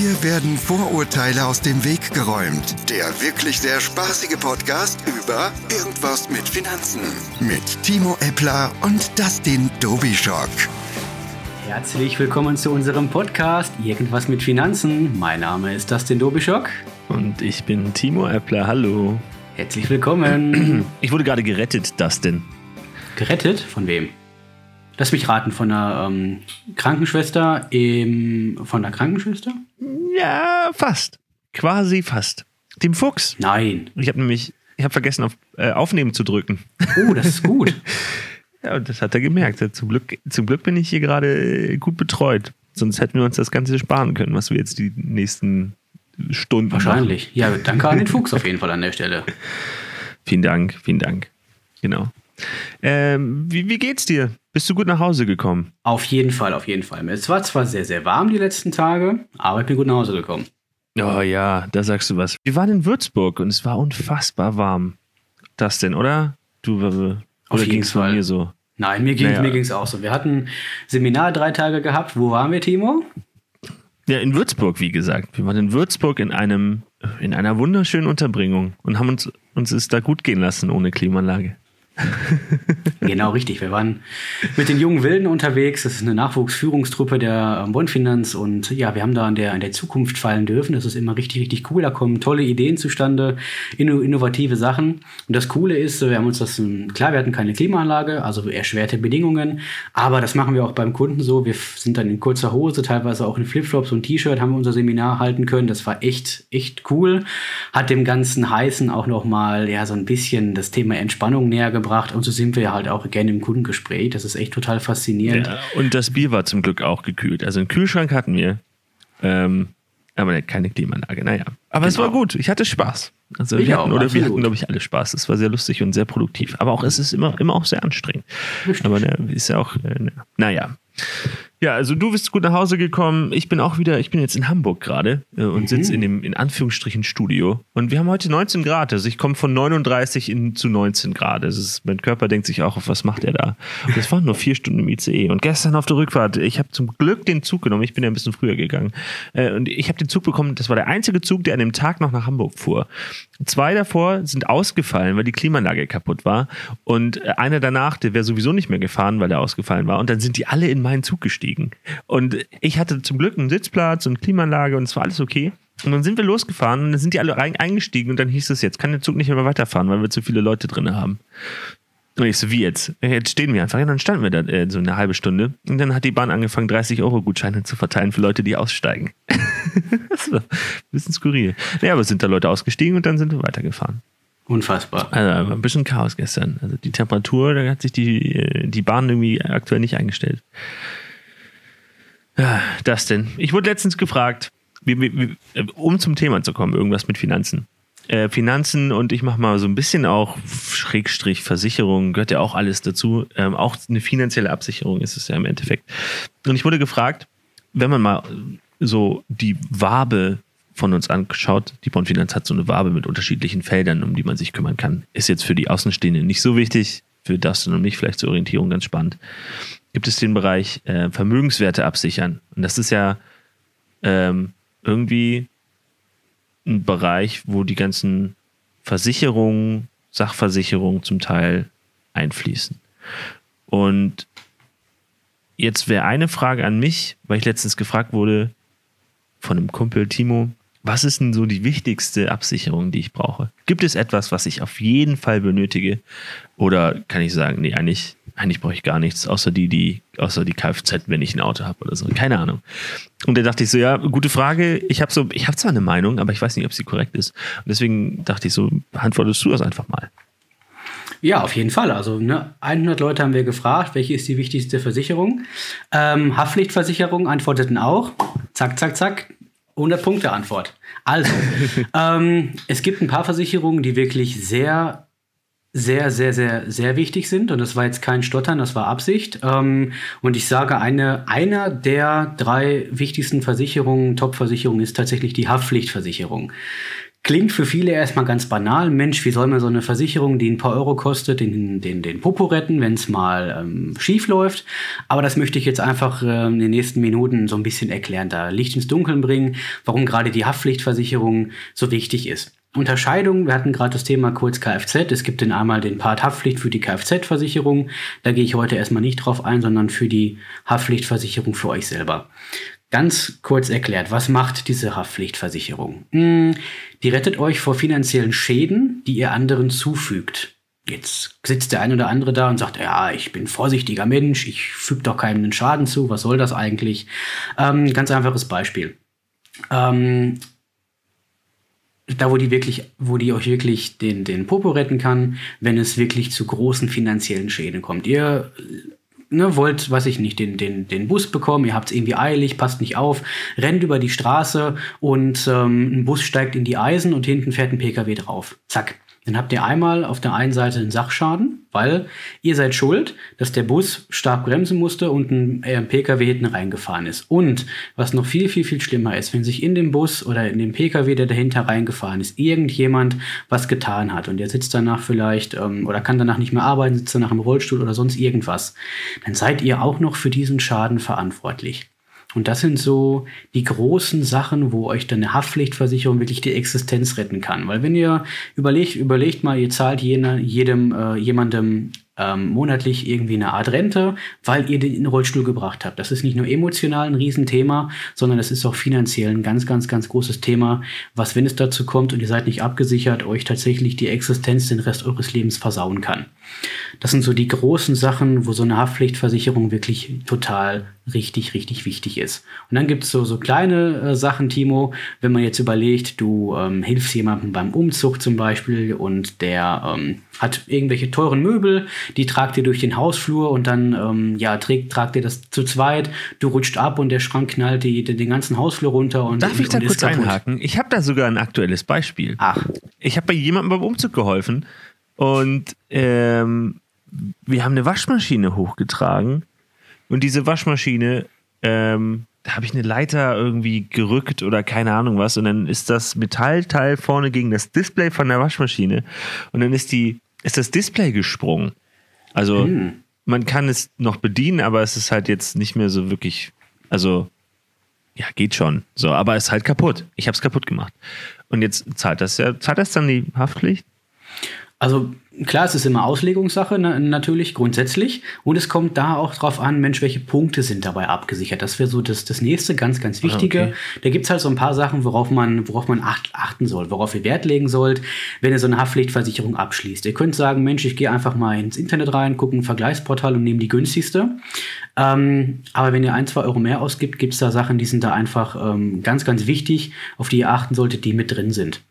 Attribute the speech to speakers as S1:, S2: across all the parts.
S1: Hier werden Vorurteile aus dem Weg geräumt. Der wirklich sehr spaßige Podcast über Irgendwas mit Finanzen. Mit Timo Eppler und Dustin Dobischock.
S2: Herzlich willkommen zu unserem Podcast Irgendwas mit Finanzen. Mein Name ist Dustin Dobischock.
S3: Und ich bin Timo Eppler. Hallo.
S2: Herzlich willkommen.
S3: Ich wurde gerade gerettet, Dustin.
S2: Gerettet? Von wem? Lass mich raten, von einer ähm, Krankenschwester im. Von der Krankenschwester?
S3: Ja, fast. Quasi fast. Dem Fuchs.
S2: Nein.
S3: Ich habe nämlich, ich habe vergessen, auf äh, Aufnehmen zu drücken.
S2: Oh, das ist gut.
S3: ja, und das hat er gemerkt. Zum Glück, zum Glück bin ich hier gerade gut betreut. Sonst hätten wir uns das Ganze sparen können, was wir jetzt die nächsten Stunden
S2: Wahrscheinlich. Machen. Ja, danke an den Fuchs auf jeden Fall an der Stelle.
S3: Vielen Dank, vielen Dank. Genau. Ähm, wie, wie geht's dir? Bist du gut nach Hause gekommen?
S2: Auf jeden Fall, auf jeden Fall. Es war zwar sehr, sehr warm die letzten Tage, aber ich bin gut nach Hause gekommen.
S3: Oh ja, da sagst du was. Wir waren in Würzburg und es war unfassbar warm. Das denn, oder? Du, oder
S2: auf jeden Fall.
S3: mir so?
S2: Nein, mir ging naja. es auch so. Wir hatten Seminar drei Tage gehabt. Wo waren wir, Timo?
S3: Ja, in Würzburg, wie gesagt. Wir waren in Würzburg in einem, in einer wunderschönen Unterbringung und haben uns, uns es da gut gehen lassen ohne Klimaanlage.
S2: genau, richtig. Wir waren mit den jungen Wilden unterwegs. Das ist eine Nachwuchsführungstruppe der ähm, Bondfinanz und ja, wir haben da an der, an der Zukunft fallen dürfen. Das ist immer richtig, richtig cool. Da kommen tolle Ideen zustande, innovative Sachen. Und das Coole ist, wir haben uns das, ähm, klar, wir hatten keine Klimaanlage, also erschwerte Bedingungen, aber das machen wir auch beim Kunden so. Wir sind dann in kurzer Hose, teilweise auch in Flipflops und T-Shirt haben wir unser Seminar halten können. Das war echt, echt cool. Hat dem ganzen Heißen auch nochmal, ja, so ein bisschen das Thema Entspannung näher gebracht gebracht und so sind wir halt auch gerne im Kundengespräch. Das ist echt total faszinierend. Ja,
S3: und das Bier war zum Glück auch gekühlt. Also einen Kühlschrank hatten wir, ähm, aber keine Klimaanlage. Naja, aber genau. es war genau. gut. Ich hatte Spaß. Also ich wir hatten, auch, oder wir hatten, glaube ich, alle Spaß. Es war sehr lustig und sehr produktiv. Aber auch es ist immer, immer auch sehr anstrengend. Aber ne, ist ja auch, äh, ne, naja. Ja, also du bist gut nach Hause gekommen. Ich bin auch wieder, ich bin jetzt in Hamburg gerade äh, und mhm. sitze in dem in Anführungsstrichen Studio. Und wir haben heute 19 Grad. Also ich komme von 39 in, zu 19 Grad. Also ist, mein Körper denkt sich auch, was macht er da? Und das waren nur vier Stunden im ICE. Und gestern auf der Rückfahrt, ich habe zum Glück den Zug genommen. Ich bin ja ein bisschen früher gegangen. Äh, und ich habe den Zug bekommen. Das war der einzige Zug, der an dem Tag noch nach Hamburg fuhr. Zwei davor sind ausgefallen, weil die Klimaanlage kaputt war. Und äh, einer danach, der wäre sowieso nicht mehr gefahren, weil er ausgefallen war. Und dann sind die alle in meinen Zug gestiegen. Und ich hatte zum Glück einen Sitzplatz und Klimaanlage und es war alles okay. Und dann sind wir losgefahren und dann sind die alle eingestiegen und dann hieß es, jetzt kann der Zug nicht mehr weiterfahren, weil wir zu viele Leute drin haben. Und ich so, wie jetzt? Jetzt stehen wir einfach. Ja, dann standen wir da äh, so eine halbe Stunde. Und dann hat die Bahn angefangen, 30 Euro Gutscheine zu verteilen für Leute, die aussteigen. das war ein bisschen skurril. Naja, aber sind da Leute ausgestiegen und dann sind wir weitergefahren.
S2: Unfassbar.
S3: Also ein bisschen Chaos gestern. Also die Temperatur, da hat sich die, äh, die Bahn irgendwie aktuell nicht eingestellt. Ja, das denn. Ich wurde letztens gefragt, wie, wie, um zum Thema zu kommen, irgendwas mit Finanzen. Äh, Finanzen und ich mache mal so ein bisschen auch Schrägstrich Versicherung, gehört ja auch alles dazu. Ähm, auch eine finanzielle Absicherung ist es ja im Endeffekt. Und ich wurde gefragt, wenn man mal so die Wabe von uns anschaut, die Bondfinanz hat so eine Wabe mit unterschiedlichen Feldern, um die man sich kümmern kann. Ist jetzt für die Außenstehenden nicht so wichtig, für Dustin und mich vielleicht zur Orientierung ganz spannend gibt es den Bereich äh, Vermögenswerte absichern. Und das ist ja ähm, irgendwie ein Bereich, wo die ganzen Versicherungen, Sachversicherungen zum Teil einfließen. Und jetzt wäre eine Frage an mich, weil ich letztens gefragt wurde von einem Kumpel Timo, was ist denn so die wichtigste Absicherung, die ich brauche? Gibt es etwas, was ich auf jeden Fall benötige? Oder kann ich sagen, nee, eigentlich eigentlich brauche ich gar nichts, außer die, die, außer die Kfz, wenn ich ein Auto habe oder so. Keine Ahnung. Und da dachte ich so, ja, gute Frage. Ich habe so, ich habe zwar eine Meinung, aber ich weiß nicht, ob sie korrekt ist. Und deswegen dachte ich so, antwortest du das einfach mal.
S2: Ja, auf jeden Fall. Also ne, 100 Leute haben wir gefragt, welche ist die wichtigste Versicherung. Ähm, Haftpflichtversicherung antworteten auch. Zack, zack, zack. 100 Punkte Antwort. Also, ähm, es gibt ein paar Versicherungen, die wirklich sehr sehr, sehr, sehr, sehr wichtig sind. Und das war jetzt kein Stottern, das war Absicht. Ähm, und ich sage, eine, einer der drei wichtigsten Versicherungen, Top-Versicherungen, ist tatsächlich die Haftpflichtversicherung. Klingt für viele erstmal ganz banal. Mensch, wie soll man so eine Versicherung, die ein paar Euro kostet, den, den, den Popo retten, wenn es mal ähm, schief läuft? Aber das möchte ich jetzt einfach äh, in den nächsten Minuten so ein bisschen erklären, da Licht ins Dunkeln bringen, warum gerade die Haftpflichtversicherung so wichtig ist. Unterscheidung, wir hatten gerade das Thema kurz Kfz. Es gibt den einmal den Part Haftpflicht für die Kfz-Versicherung. Da gehe ich heute erstmal nicht drauf ein, sondern für die Haftpflichtversicherung für euch selber. Ganz kurz erklärt, was macht diese Haftpflichtversicherung? Hm, die rettet euch vor finanziellen Schäden, die ihr anderen zufügt. Jetzt sitzt der ein oder andere da und sagt, ja, ich bin vorsichtiger Mensch, ich füge doch keinem einen Schaden zu, was soll das eigentlich? Ähm, ganz einfaches Beispiel. Ähm, da wo die wirklich, wo die euch wirklich den, den Popo retten kann, wenn es wirklich zu großen finanziellen Schäden kommt. Ihr ne, wollt, weiß ich nicht, den, den, den Bus bekommen, ihr habt es irgendwie eilig, passt nicht auf, rennt über die Straße und ähm, ein Bus steigt in die Eisen und hinten fährt ein Pkw drauf. Zack. Dann habt ihr einmal auf der einen Seite einen Sachschaden, weil ihr seid schuld, dass der Bus stark bremsen musste und ein, äh, Pkw hinten reingefahren ist. Und was noch viel, viel, viel schlimmer ist, wenn sich in dem Bus oder in dem Pkw, der dahinter reingefahren ist, irgendjemand was getan hat und der sitzt danach vielleicht ähm, oder kann danach nicht mehr arbeiten, sitzt danach im Rollstuhl oder sonst irgendwas, dann seid ihr auch noch für diesen Schaden verantwortlich. Und das sind so die großen Sachen, wo euch dann eine Haftpflichtversicherung wirklich die Existenz retten kann. Weil wenn ihr überlegt, überlegt mal, ihr zahlt jene, jedem, äh, jemandem ähm, monatlich irgendwie eine Art Rente, weil ihr den in den Rollstuhl gebracht habt. Das ist nicht nur emotional ein Riesenthema, sondern es ist auch finanziell ein ganz, ganz, ganz großes Thema, was, wenn es dazu kommt und ihr seid nicht abgesichert, euch tatsächlich die Existenz den Rest eures Lebens versauen kann. Das sind so die großen Sachen, wo so eine Haftpflichtversicherung wirklich total richtig, richtig wichtig ist. Und dann gibt es so, so kleine äh, Sachen, Timo, wenn man jetzt überlegt, du ähm, hilfst jemandem beim Umzug zum Beispiel und der ähm, hat irgendwelche teuren Möbel, die tragt ihr durch den Hausflur und dann ähm, ja, trägt, tragt ihr das zu zweit, du rutscht ab und der Schrank knallt die, den ganzen Hausflur runter. Und,
S3: Darf
S2: und,
S3: ich da kurz einhaken? Ich habe da sogar ein aktuelles Beispiel.
S2: Ach.
S3: Ich habe bei jemandem beim Umzug geholfen und ähm, wir haben eine Waschmaschine hochgetragen und diese Waschmaschine, ähm, da habe ich eine Leiter irgendwie gerückt oder keine Ahnung was und dann ist das Metallteil vorne gegen das Display von der Waschmaschine und dann ist die ist das Display gesprungen. Also hm. man kann es noch bedienen, aber es ist halt jetzt nicht mehr so wirklich, also ja, geht schon. So, aber es ist halt kaputt. Ich habe es kaputt gemacht. Und jetzt zahlt das ja, zahlt das dann die Haftpflicht?
S2: Also klar, es ist immer Auslegungssache, na, natürlich, grundsätzlich. Und es kommt da auch drauf an, Mensch, welche Punkte sind dabei abgesichert. Das wäre so das, das nächste ganz, ganz Wichtige. Okay. Da gibt es halt so ein paar Sachen, worauf man, worauf man achten soll, worauf ihr Wert legen sollt, wenn ihr so eine Haftpflichtversicherung abschließt. Ihr könnt sagen, Mensch, ich gehe einfach mal ins Internet rein, gucke ein Vergleichsportal und nehme die günstigste. Ähm, aber wenn ihr ein, zwei Euro mehr ausgibt, gibt es da Sachen, die sind da einfach ähm, ganz, ganz wichtig, auf die ihr achten solltet, die mit drin sind.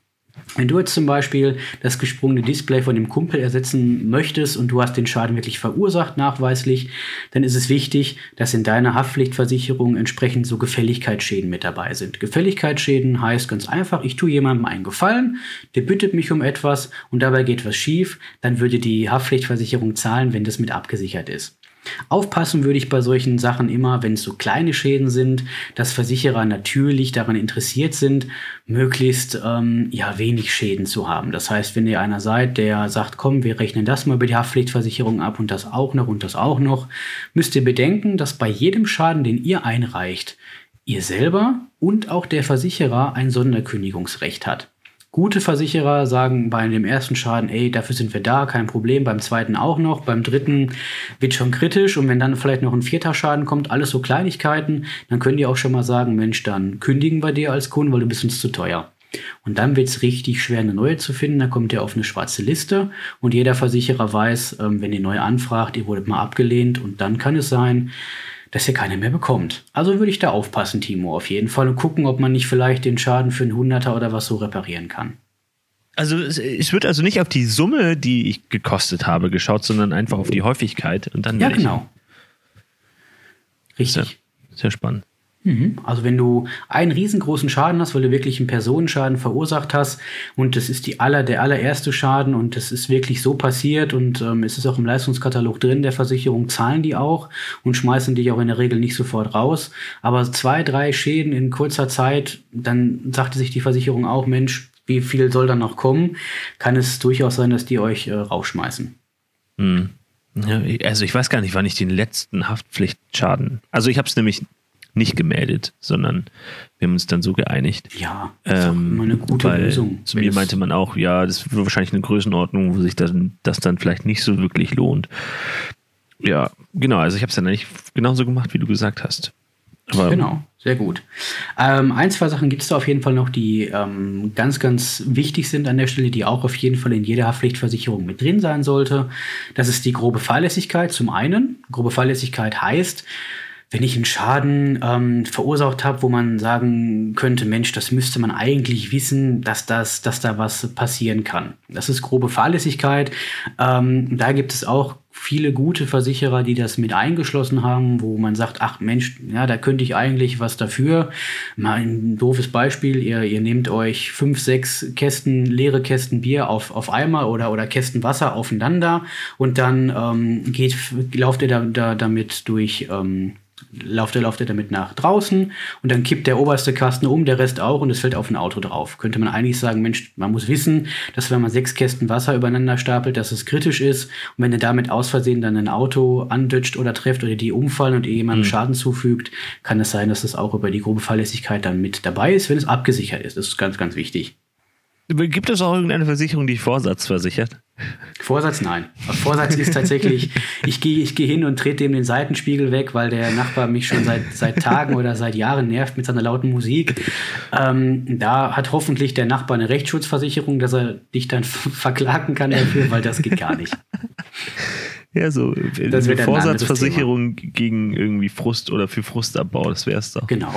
S2: Wenn du jetzt zum Beispiel das gesprungene Display von dem Kumpel ersetzen möchtest und du hast den Schaden wirklich verursacht, nachweislich, dann ist es wichtig, dass in deiner Haftpflichtversicherung entsprechend so Gefälligkeitsschäden mit dabei sind. Gefälligkeitsschäden heißt ganz einfach, ich tue jemandem einen Gefallen, der bittet mich um etwas und dabei geht was schief, dann würde die Haftpflichtversicherung zahlen, wenn das mit abgesichert ist. Aufpassen würde ich bei solchen Sachen immer, wenn es so kleine Schäden sind, dass Versicherer natürlich daran interessiert sind, möglichst ähm, ja, wenig Schäden zu haben. Das heißt, wenn ihr einer seid, der sagt, komm, wir rechnen das mal über die Haftpflichtversicherung ab und das auch noch und das auch noch, müsst ihr bedenken, dass bei jedem Schaden, den ihr einreicht, ihr selber und auch der Versicherer ein Sonderkündigungsrecht hat. Gute Versicherer sagen bei dem ersten Schaden, ey, dafür sind wir da, kein Problem. Beim zweiten auch noch. Beim dritten wird schon kritisch. Und wenn dann vielleicht noch ein vierter Schaden kommt, alles so Kleinigkeiten, dann können die auch schon mal sagen, Mensch, dann kündigen wir dir als Kunde, weil du bist uns zu teuer. Und dann wird es richtig schwer, eine neue zu finden. Da kommt ihr auf eine schwarze Liste und jeder Versicherer weiß, ähm, wenn ihr neu anfragt, ihr wurdet mal abgelehnt und dann kann es sein, dass ihr keine mehr bekommt. Also würde ich da aufpassen, Timo, auf jeden Fall und gucken, ob man nicht vielleicht den Schaden für einen Hunderter oder was so reparieren kann.
S3: Also es wird also nicht auf die Summe, die ich gekostet habe, geschaut, sondern einfach auf die Häufigkeit und dann
S2: ja genau.
S3: Richtig. Sehr, sehr spannend.
S2: Mhm. Also wenn du einen riesengroßen Schaden hast, weil du wirklich einen Personenschaden verursacht hast und das ist die aller, der allererste Schaden und das ist wirklich so passiert und ähm, es ist auch im Leistungskatalog drin der Versicherung, zahlen die auch und schmeißen dich auch in der Regel nicht sofort raus. Aber zwei, drei Schäden in kurzer Zeit, dann sagte sich die Versicherung auch, Mensch, wie viel soll dann noch kommen? Kann es durchaus sein, dass die euch äh, rausschmeißen.
S3: Hm. Ja, also ich weiß gar nicht, wann ich den letzten Haftpflichtschaden. Also ich habe es nämlich nicht gemeldet, sondern wir haben uns dann so geeinigt.
S2: Ja, das ähm, ist eine gute Lösung.
S3: Zu mir meinte man auch, ja, das ist wahrscheinlich eine Größenordnung, wo sich dann, das dann vielleicht nicht so wirklich lohnt. Ja, genau, also ich habe es dann eigentlich genauso gemacht, wie du gesagt hast.
S2: Aber genau, sehr gut. Ähm, ein, zwei Sachen gibt es da auf jeden Fall noch, die ähm, ganz, ganz wichtig sind an der Stelle, die auch auf jeden Fall in jeder Haftpflichtversicherung mit drin sein sollte. Das ist die grobe Fahrlässigkeit zum einen. Grobe Fahrlässigkeit heißt, wenn ich einen Schaden ähm, verursacht habe, wo man sagen könnte, Mensch, das müsste man eigentlich wissen, dass, das, dass da was passieren kann. Das ist grobe Fahrlässigkeit. Ähm, da gibt es auch viele gute Versicherer, die das mit eingeschlossen haben, wo man sagt, ach Mensch, ja, da könnte ich eigentlich was dafür. Mal ein doofes Beispiel, ihr, ihr nehmt euch fünf, sechs Kästen, leere Kästen Bier auf, auf einmal oder, oder Kästen Wasser aufeinander und dann ähm, geht, lauft ihr da, da damit durch ähm, lauft er, lauft er damit nach draußen und dann kippt der oberste Kasten um, der Rest auch und es fällt auf ein Auto drauf. Könnte man eigentlich sagen, Mensch, man muss wissen, dass wenn man sechs Kästen Wasser übereinander stapelt, dass es kritisch ist und wenn er damit aus Versehen dann ein Auto andütscht oder trifft oder die umfallen und jemandem mhm. Schaden zufügt, kann es sein, dass es auch über die grobe Fahrlässigkeit dann mit dabei ist, wenn es abgesichert ist. Das ist ganz, ganz wichtig.
S3: Gibt es auch irgendeine Versicherung, die Vorsatz versichert?
S2: Vorsatz nein. Vorsatz ist tatsächlich, ich gehe ich geh hin und trete dem den Seitenspiegel weg, weil der Nachbar mich schon seit, seit Tagen oder seit Jahren nervt mit seiner lauten Musik. Ähm, da hat hoffentlich der Nachbar eine Rechtsschutzversicherung, dass er dich dann verklagen kann dafür, weil das geht gar nicht.
S3: Ja, so das eine Vorsatzversicherung gegen irgendwie Frust oder für Frustabbau, das wäre es doch.
S2: Genau.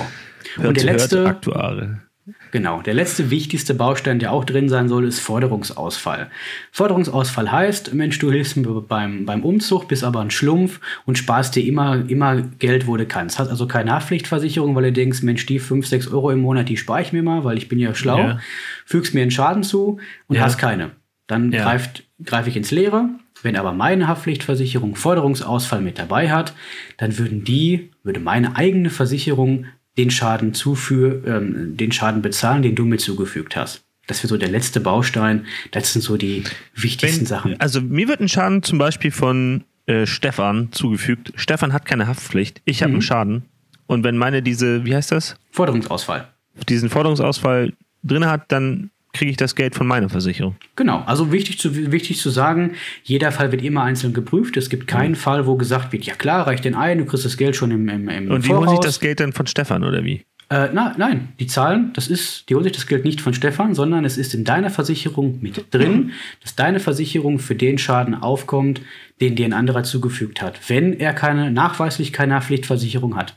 S3: Hört, und der letzte Aktuare.
S2: Genau, der letzte wichtigste Baustein, der auch drin sein soll, ist Forderungsausfall. Forderungsausfall heißt, Mensch, du hilfst mir beim, beim Umzug, bist aber ein Schlumpf und sparst dir immer, immer Geld, wo du kannst. Hast also keine Haftpflichtversicherung, weil du denkst, Mensch, die 5, 6 Euro im Monat, die spare ich mir mal, weil ich bin ja schlau, ja. fügst mir einen Schaden zu und ja. hast keine. Dann ja. greift, greife ich ins Leere. Wenn aber meine Haftpflichtversicherung Forderungsausfall mit dabei hat, dann würden die, würde meine eigene Versicherung den Schaden zuführ, ähm, den Schaden bezahlen, den du mir zugefügt hast. Das wäre so der letzte Baustein. Das sind so die wichtigsten Wenn, Sachen.
S3: Also mir wird ein Schaden zum Beispiel von äh, Stefan zugefügt. Stefan hat keine Haftpflicht. Ich habe mhm. einen Schaden. Und wenn meine diese, wie heißt das?
S2: Forderungsausfall.
S3: Diesen Forderungsausfall drin hat, dann kriege ich das Geld von meiner Versicherung.
S2: Genau, also wichtig zu, wichtig zu sagen, jeder Fall wird immer einzeln geprüft. Es gibt keinen mhm. Fall, wo gesagt wird, ja klar, reicht den ein, du kriegst das Geld schon im, im, im
S3: Und die holen sich das Geld dann von Stefan oder wie?
S2: Äh, na, nein, die zahlen, das ist, die holen sich das Geld nicht von Stefan, sondern es ist in deiner Versicherung mit drin, dass deine Versicherung für den Schaden aufkommt, den dir ein anderer zugefügt hat, wenn er keine, nachweislich keine Pflichtversicherung hat.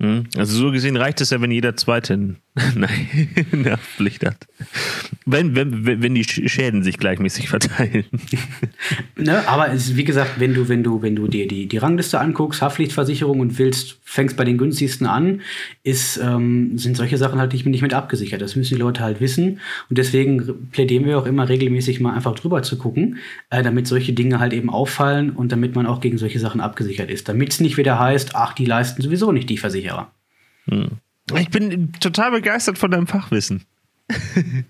S3: Hm? Also so gesehen reicht es ja, wenn jeder Zweite eine Haftpflicht hat. Wenn, wenn, wenn die Schäden sich gleichmäßig verteilen.
S2: ne, aber es, wie gesagt, wenn du, wenn du, wenn du dir die, die Rangliste anguckst, Haftpflichtversicherung und willst, fängst bei den günstigsten an, ist, ähm, sind solche Sachen halt nicht, nicht mit abgesichert. Das müssen die Leute halt wissen. Und deswegen plädieren wir auch immer regelmäßig mal einfach drüber zu gucken, äh, damit solche Dinge halt eben auffallen und damit man auch gegen solche Sachen abgesichert ist. Damit es nicht wieder heißt, ach, die leisten sowieso nicht die Versicherer.
S3: Hm. Ich bin total begeistert von deinem Fachwissen.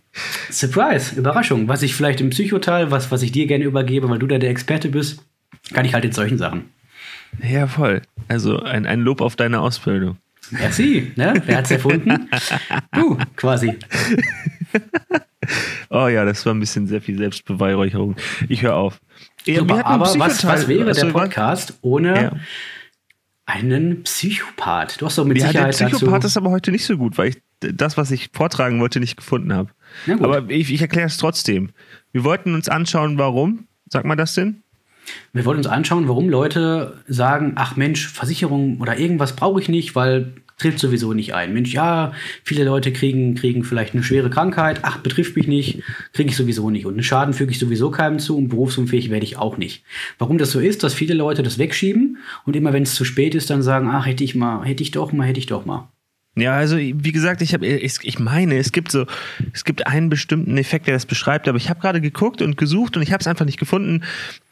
S2: Surprise, Überraschung. Was ich vielleicht im Psychoteil, was, was ich dir gerne übergebe, weil du da der Experte bist, kann ich halt in solchen Sachen.
S3: Ja, voll. Also ein, ein Lob auf deine Ausbildung.
S2: Merci, ne? Wer hat's erfunden? du, quasi.
S3: oh ja, das war ein bisschen sehr viel Selbstbeweihräucherung. Ich höre auf.
S2: Super, aber was, was wäre der Podcast ohne ja einen Psychopath. Du hast doch mit ja, Sicherheit
S3: der Psychopath dazu ist aber heute nicht so gut, weil ich das, was ich vortragen wollte, nicht gefunden habe. Aber ich, ich erkläre es trotzdem. Wir wollten uns anschauen, warum. Sag mal das denn?
S2: Wir wollten uns anschauen, warum Leute sagen, ach Mensch, Versicherung oder irgendwas brauche ich nicht, weil trifft sowieso nicht ein. Mensch, ja, viele Leute kriegen, kriegen vielleicht eine schwere Krankheit, ach, betrifft mich nicht, kriege ich sowieso nicht. Und einen Schaden füge ich sowieso keinem zu und berufsunfähig werde ich auch nicht. Warum das so ist, dass viele Leute das wegschieben und immer wenn es zu spät ist, dann sagen, ach, hätte ich mal, hätte ich doch mal, hätte ich doch mal.
S3: Ja, also wie gesagt, ich habe, ich, ich meine, es gibt so, es gibt einen bestimmten Effekt, der das beschreibt, aber ich habe gerade geguckt und gesucht und ich habe es einfach nicht gefunden.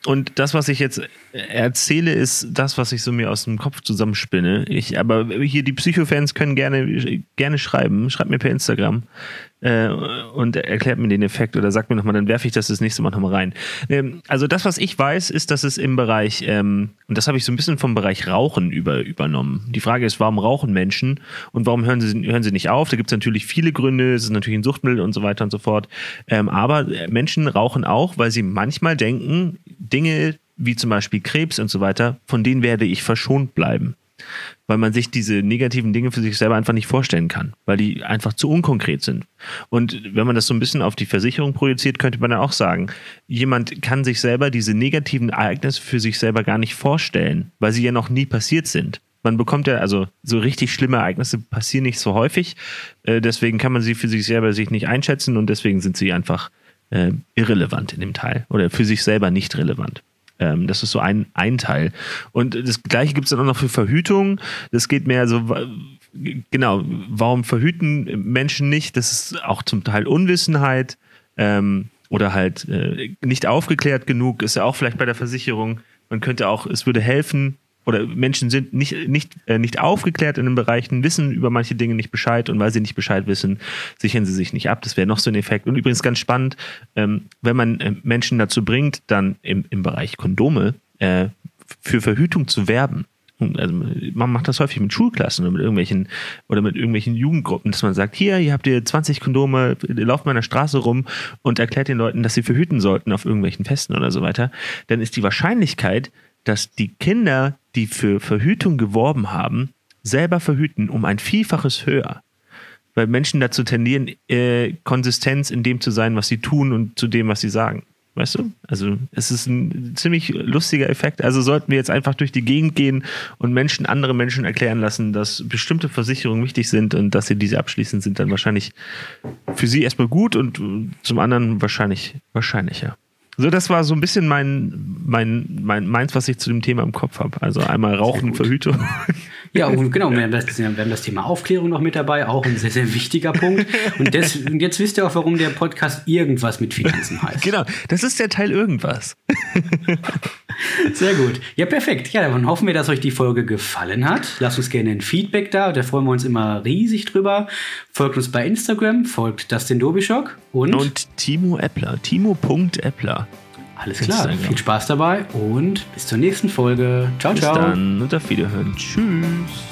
S3: Und das, was ich jetzt erzähle, ist das, was ich so mir aus dem Kopf zusammenspinne. Ich, aber hier die Psychofans können gerne, gerne schreiben. Schreibt mir per Instagram äh, und erklärt mir den Effekt oder sagt mir nochmal, dann werfe ich das das nächste Mal nochmal rein. Ähm, also das, was ich weiß, ist, dass es im Bereich, ähm, und das habe ich so ein bisschen vom Bereich Rauchen über, übernommen. Die Frage ist, warum rauchen Menschen und warum hören sie, hören sie nicht auf? Da gibt es natürlich viele Gründe, es ist natürlich ein Suchtmittel und so weiter und so fort. Ähm, aber Menschen rauchen auch, weil sie manchmal denken, Dinge wie zum Beispiel Krebs und so weiter, von denen werde ich verschont bleiben weil man sich diese negativen Dinge für sich selber einfach nicht vorstellen kann, weil die einfach zu unkonkret sind. Und wenn man das so ein bisschen auf die Versicherung projiziert, könnte man dann auch sagen, jemand kann sich selber diese negativen Ereignisse für sich selber gar nicht vorstellen, weil sie ja noch nie passiert sind. Man bekommt ja, also so richtig schlimme Ereignisse passieren nicht so häufig, äh, deswegen kann man sie für sich selber sich nicht einschätzen und deswegen sind sie einfach äh, irrelevant in dem Teil oder für sich selber nicht relevant. Ähm, das ist so ein, ein Teil. Und das gleiche gibt es dann auch noch für Verhütung. Das geht mehr so, genau, warum verhüten Menschen nicht? Das ist auch zum Teil Unwissenheit ähm, oder halt äh, nicht aufgeklärt genug, ist ja auch vielleicht bei der Versicherung. Man könnte auch, es würde helfen, oder Menschen sind nicht, nicht, äh, nicht aufgeklärt in den Bereichen, wissen über manche Dinge nicht Bescheid und weil sie nicht Bescheid wissen, sichern sie sich nicht ab. Das wäre noch so ein Effekt. Und übrigens ganz spannend, ähm, wenn man äh, Menschen dazu bringt, dann im, im Bereich Kondome äh, für Verhütung zu werben. Also man macht das häufig mit Schulklassen oder mit irgendwelchen oder mit irgendwelchen Jugendgruppen, dass man sagt, hier, hier habt ihr 20 Kondome, lauft mal in der Straße rum und erklärt den Leuten, dass sie verhüten sollten auf irgendwelchen Festen oder so weiter, dann ist die Wahrscheinlichkeit, dass die Kinder, die für Verhütung geworben haben, selber verhüten um ein Vielfaches höher. Weil Menschen dazu tendieren, äh, Konsistenz in dem zu sein, was sie tun und zu dem, was sie sagen. Weißt du? Also es ist ein ziemlich lustiger Effekt. Also sollten wir jetzt einfach durch die Gegend gehen und Menschen, andere Menschen erklären lassen, dass bestimmte Versicherungen wichtig sind und dass sie diese abschließen, sind dann wahrscheinlich für sie erstmal gut und zum anderen wahrscheinlich wahrscheinlicher. So, das war so ein bisschen mein, mein, mein meins, was ich zu dem Thema im Kopf habe. Also einmal Rauchen, Verhütung.
S2: Ja, und genau, wir haben, das, wir haben das Thema Aufklärung noch mit dabei, auch ein sehr, sehr wichtiger Punkt. Und, das, und jetzt wisst ihr auch, warum der Podcast irgendwas mit Finanzen heißt.
S3: Genau, das ist der Teil irgendwas.
S2: Sehr gut. Ja, perfekt. Ja, dann hoffen wir, dass euch die Folge gefallen hat. Lasst uns gerne ein Feedback da, da freuen wir uns immer riesig drüber. Folgt uns bei Instagram, folgt Dustin Dobischock und,
S3: und Timo Eppler. Timo.eppler.
S2: Alles klar. Viel Spaß dabei und bis zur nächsten Folge. Ciao,
S3: bis
S2: ciao.
S3: Bis dann und auf Wiederhören. Tschüss.